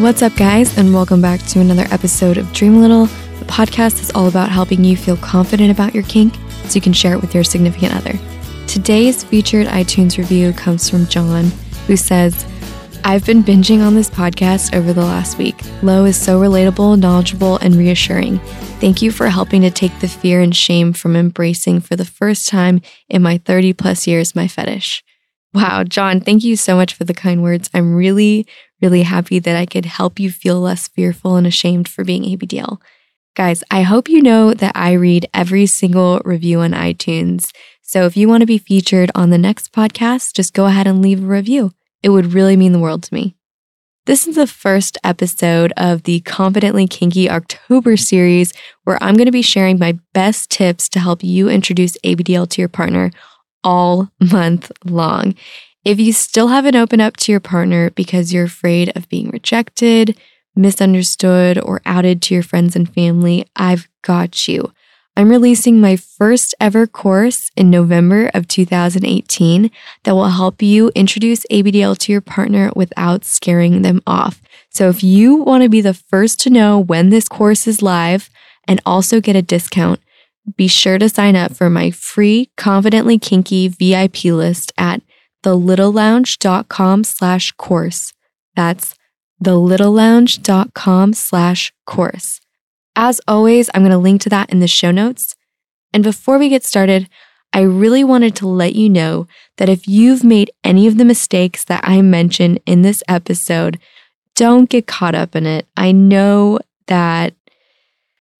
What's up, guys, and welcome back to another episode of Dream Little. The podcast is all about helping you feel confident about your kink so you can share it with your significant other. Today's featured iTunes review comes from John, who says, I've been binging on this podcast over the last week. Lo is so relatable, knowledgeable, and reassuring. Thank you for helping to take the fear and shame from embracing for the first time in my 30 plus years my fetish. Wow, John, thank you so much for the kind words. I'm really, really happy that I could help you feel less fearful and ashamed for being ABDL. Guys, I hope you know that I read every single review on iTunes. So if you want to be featured on the next podcast, just go ahead and leave a review. It would really mean the world to me. This is the first episode of the Confidently Kinky October series, where I'm going to be sharing my best tips to help you introduce ABDL to your partner all month long. If you still haven't opened up to your partner because you're afraid of being rejected, misunderstood, or outed to your friends and family, I've got you. I'm releasing my first ever course in November of 2018 that will help you introduce ABDL to your partner without scaring them off. So if you want to be the first to know when this course is live and also get a discount, be sure to sign up for my free Confidently Kinky VIP list at thelittlelounge.com slash course. That's thelittlelounge.com slash course. As always, I'm going to link to that in the show notes. And before we get started, I really wanted to let you know that if you've made any of the mistakes that I mentioned in this episode, don't get caught up in it. I know that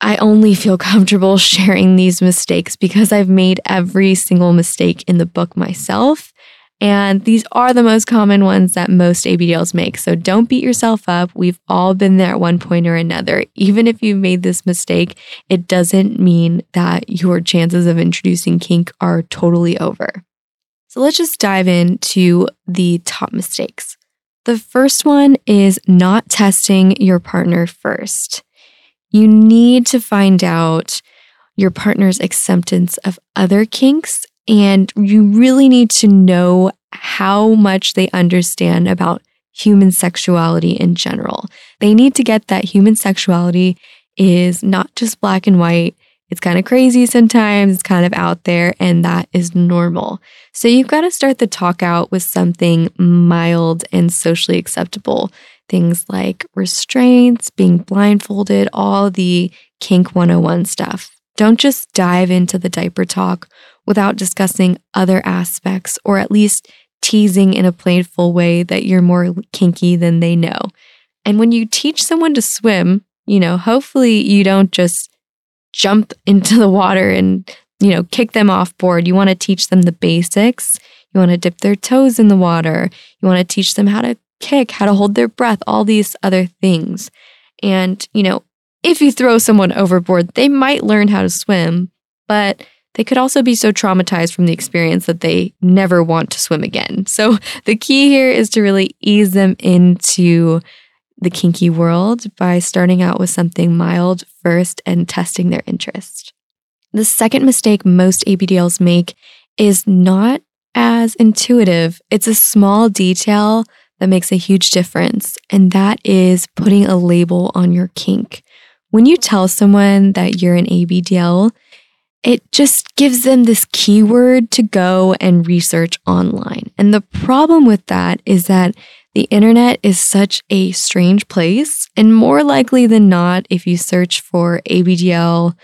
I only feel comfortable sharing these mistakes because I've made every single mistake in the book myself. And these are the most common ones that most ABDLs make. So don't beat yourself up. We've all been there at one point or another. Even if you've made this mistake, it doesn't mean that your chances of introducing kink are totally over. So let's just dive into the top mistakes. The first one is not testing your partner first. You need to find out your partner's acceptance of other kinks and you really need to know how much they understand about human sexuality in general. They need to get that human sexuality is not just black and white. It's kind of crazy sometimes, it's kind of out there, and that is normal. So you've got to start the talk out with something mild and socially acceptable. Things like restraints, being blindfolded, all the kink 101 stuff. Don't just dive into the diaper talk without discussing other aspects or at least teasing in a playful way that you're more kinky than they know. And when you teach someone to swim, you know, hopefully you don't just jump into the water and, you know, kick them off board. You want to teach them the basics. You want to dip their toes in the water. You want to teach them how to kick, how to hold their breath, all these other things. And, you know, if you throw someone overboard, they might learn how to swim, but they could also be so traumatized from the experience that they never want to swim again. So the key here is to really ease them into the kinky world by starting out with something mild first and testing their interest. The second mistake most ABDLs make is not as intuitive. It's a small detail that makes a huge difference, and that is putting a label on your kink. When you tell someone that you're an ABDL, it just gives them this keyword to go and research online. And the problem with that is that the internet is such a strange place. And more likely than not, if you search for ABDL,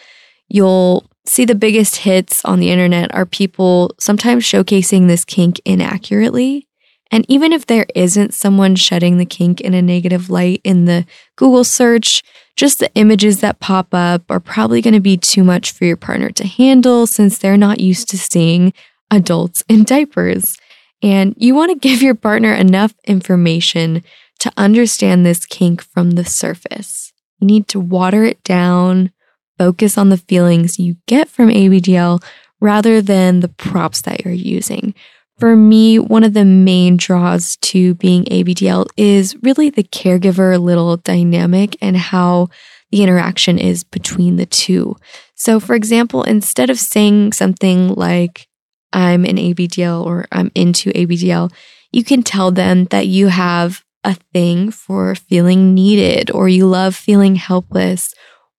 you'll see the biggest hits on the internet are people sometimes showcasing this kink inaccurately. And even if there isn't someone shedding the kink in a negative light in the Google search, just the images that pop up are probably going to be too much for your partner to handle since they're not used to seeing adults in diapers. And you want to give your partner enough information to understand this kink from the surface. You need to water it down, focus on the feelings you get from ABDL rather than the props that you're using. For me, one of the main draws to being ABDL is really the caregiver little dynamic and how the interaction is between the two. So, for example, instead of saying something like, I'm an ABDL or I'm into ABDL, you can tell them that you have a thing for feeling needed, or you love feeling helpless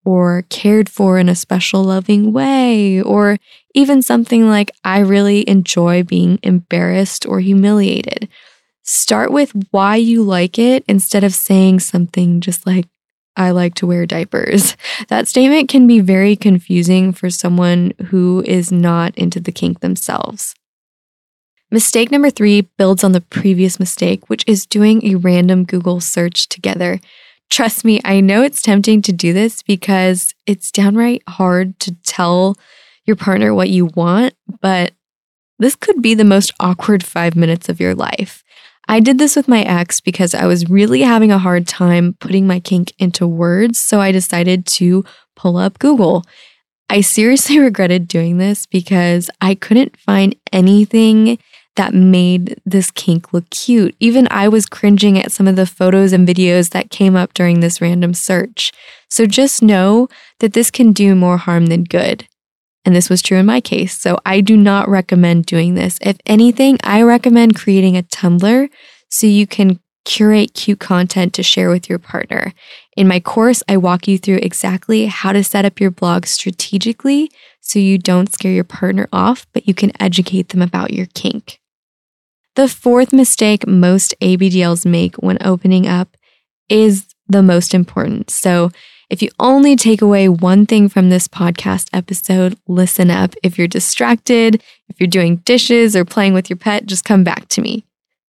or cared for in a special, loving way, or even something like, I really enjoy being embarrassed or humiliated. Start with why you like it instead of saying something just like, I like to wear diapers. That statement can be very confusing for someone who is not into the kink themselves. Mistake number three builds on the previous mistake, which is doing a random Google search together. Trust me, I know it's tempting to do this because it's downright hard to tell your partner what you want, but this could be the most awkward five minutes of your life. I did this with my ex because I was really having a hard time putting my kink into words, so I decided to pull up Google. I seriously regretted doing this because I couldn't find anything that made this kink look cute. Even I was cringing at some of the photos and videos that came up during this random search. So just know that this can do more harm than good. And this was true in my case. So I do not recommend doing this. If anything, I recommend creating a Tumblr so you can curate cute content to share with your partner. In my course, I walk you through exactly how to set up your blog strategically so you don't scare your partner off, but you can educate them about your kink. The fourth mistake most ABDLs make when opening up is the most important. So, if you only take away one thing from this podcast episode, listen up. If you're distracted, if you're doing dishes or playing with your pet, just come back to me.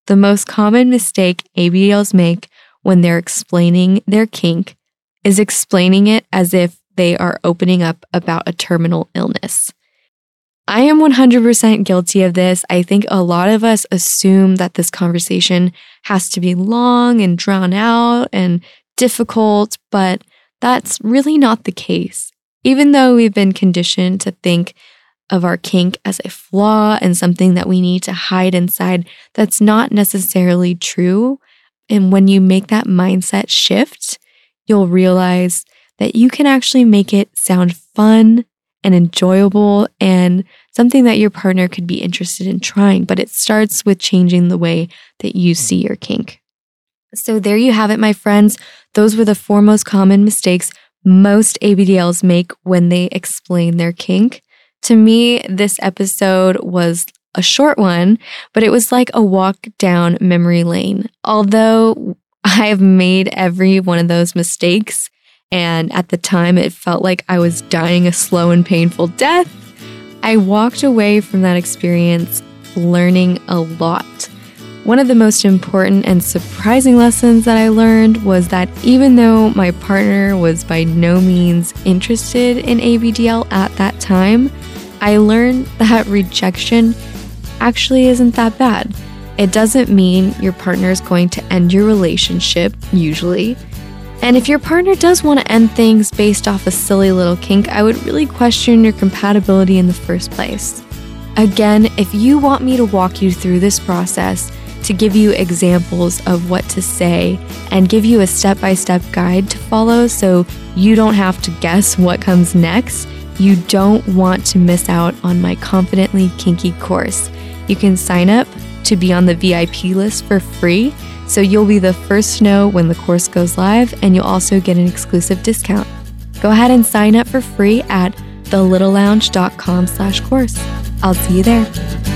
The most common mistake ABDLs make when they're explaining their kink is explaining it as if they are opening up about a terminal illness. I am 100% guilty of this. I think a lot of us assume that this conversation has to be long and drawn out and difficult, but that's really not the case. Even though we've been conditioned to think of our kink as a flaw and something that we need to hide inside, that's not necessarily true. And when you make that mindset shift, you'll realize that you can actually make it sound fun and enjoyable and something that your partner could be interested in trying. But it starts with changing the way that you see your kink. So, there you have it, my friends. Those were the four most common mistakes most ABDLs make when they explain their kink. To me, this episode was a short one, but it was like a walk down memory lane. Although I have made every one of those mistakes, and at the time, it felt like I was dying a slow and painful death. I walked away from that experience learning a lot. One of the most important and surprising lessons that I learned was that even though my partner was by no means interested in ABDL at that time, I learned that rejection actually isn't that bad. It doesn't mean your partner is going to end your relationship, usually. And if your partner does want to end things based off a silly little kink, I would really question your compatibility in the first place. Again, if you want me to walk you through this process, to give you examples of what to say and give you a step by step guide to follow so you don't have to guess what comes next, you don't want to miss out on my Confidently Kinky course. You can sign up to be on the VIP list for free so you'll be the first to know when the course goes live and you'll also get an exclusive discount. Go ahead and sign up for free at thelittlelounge.com slash course. I'll see you there.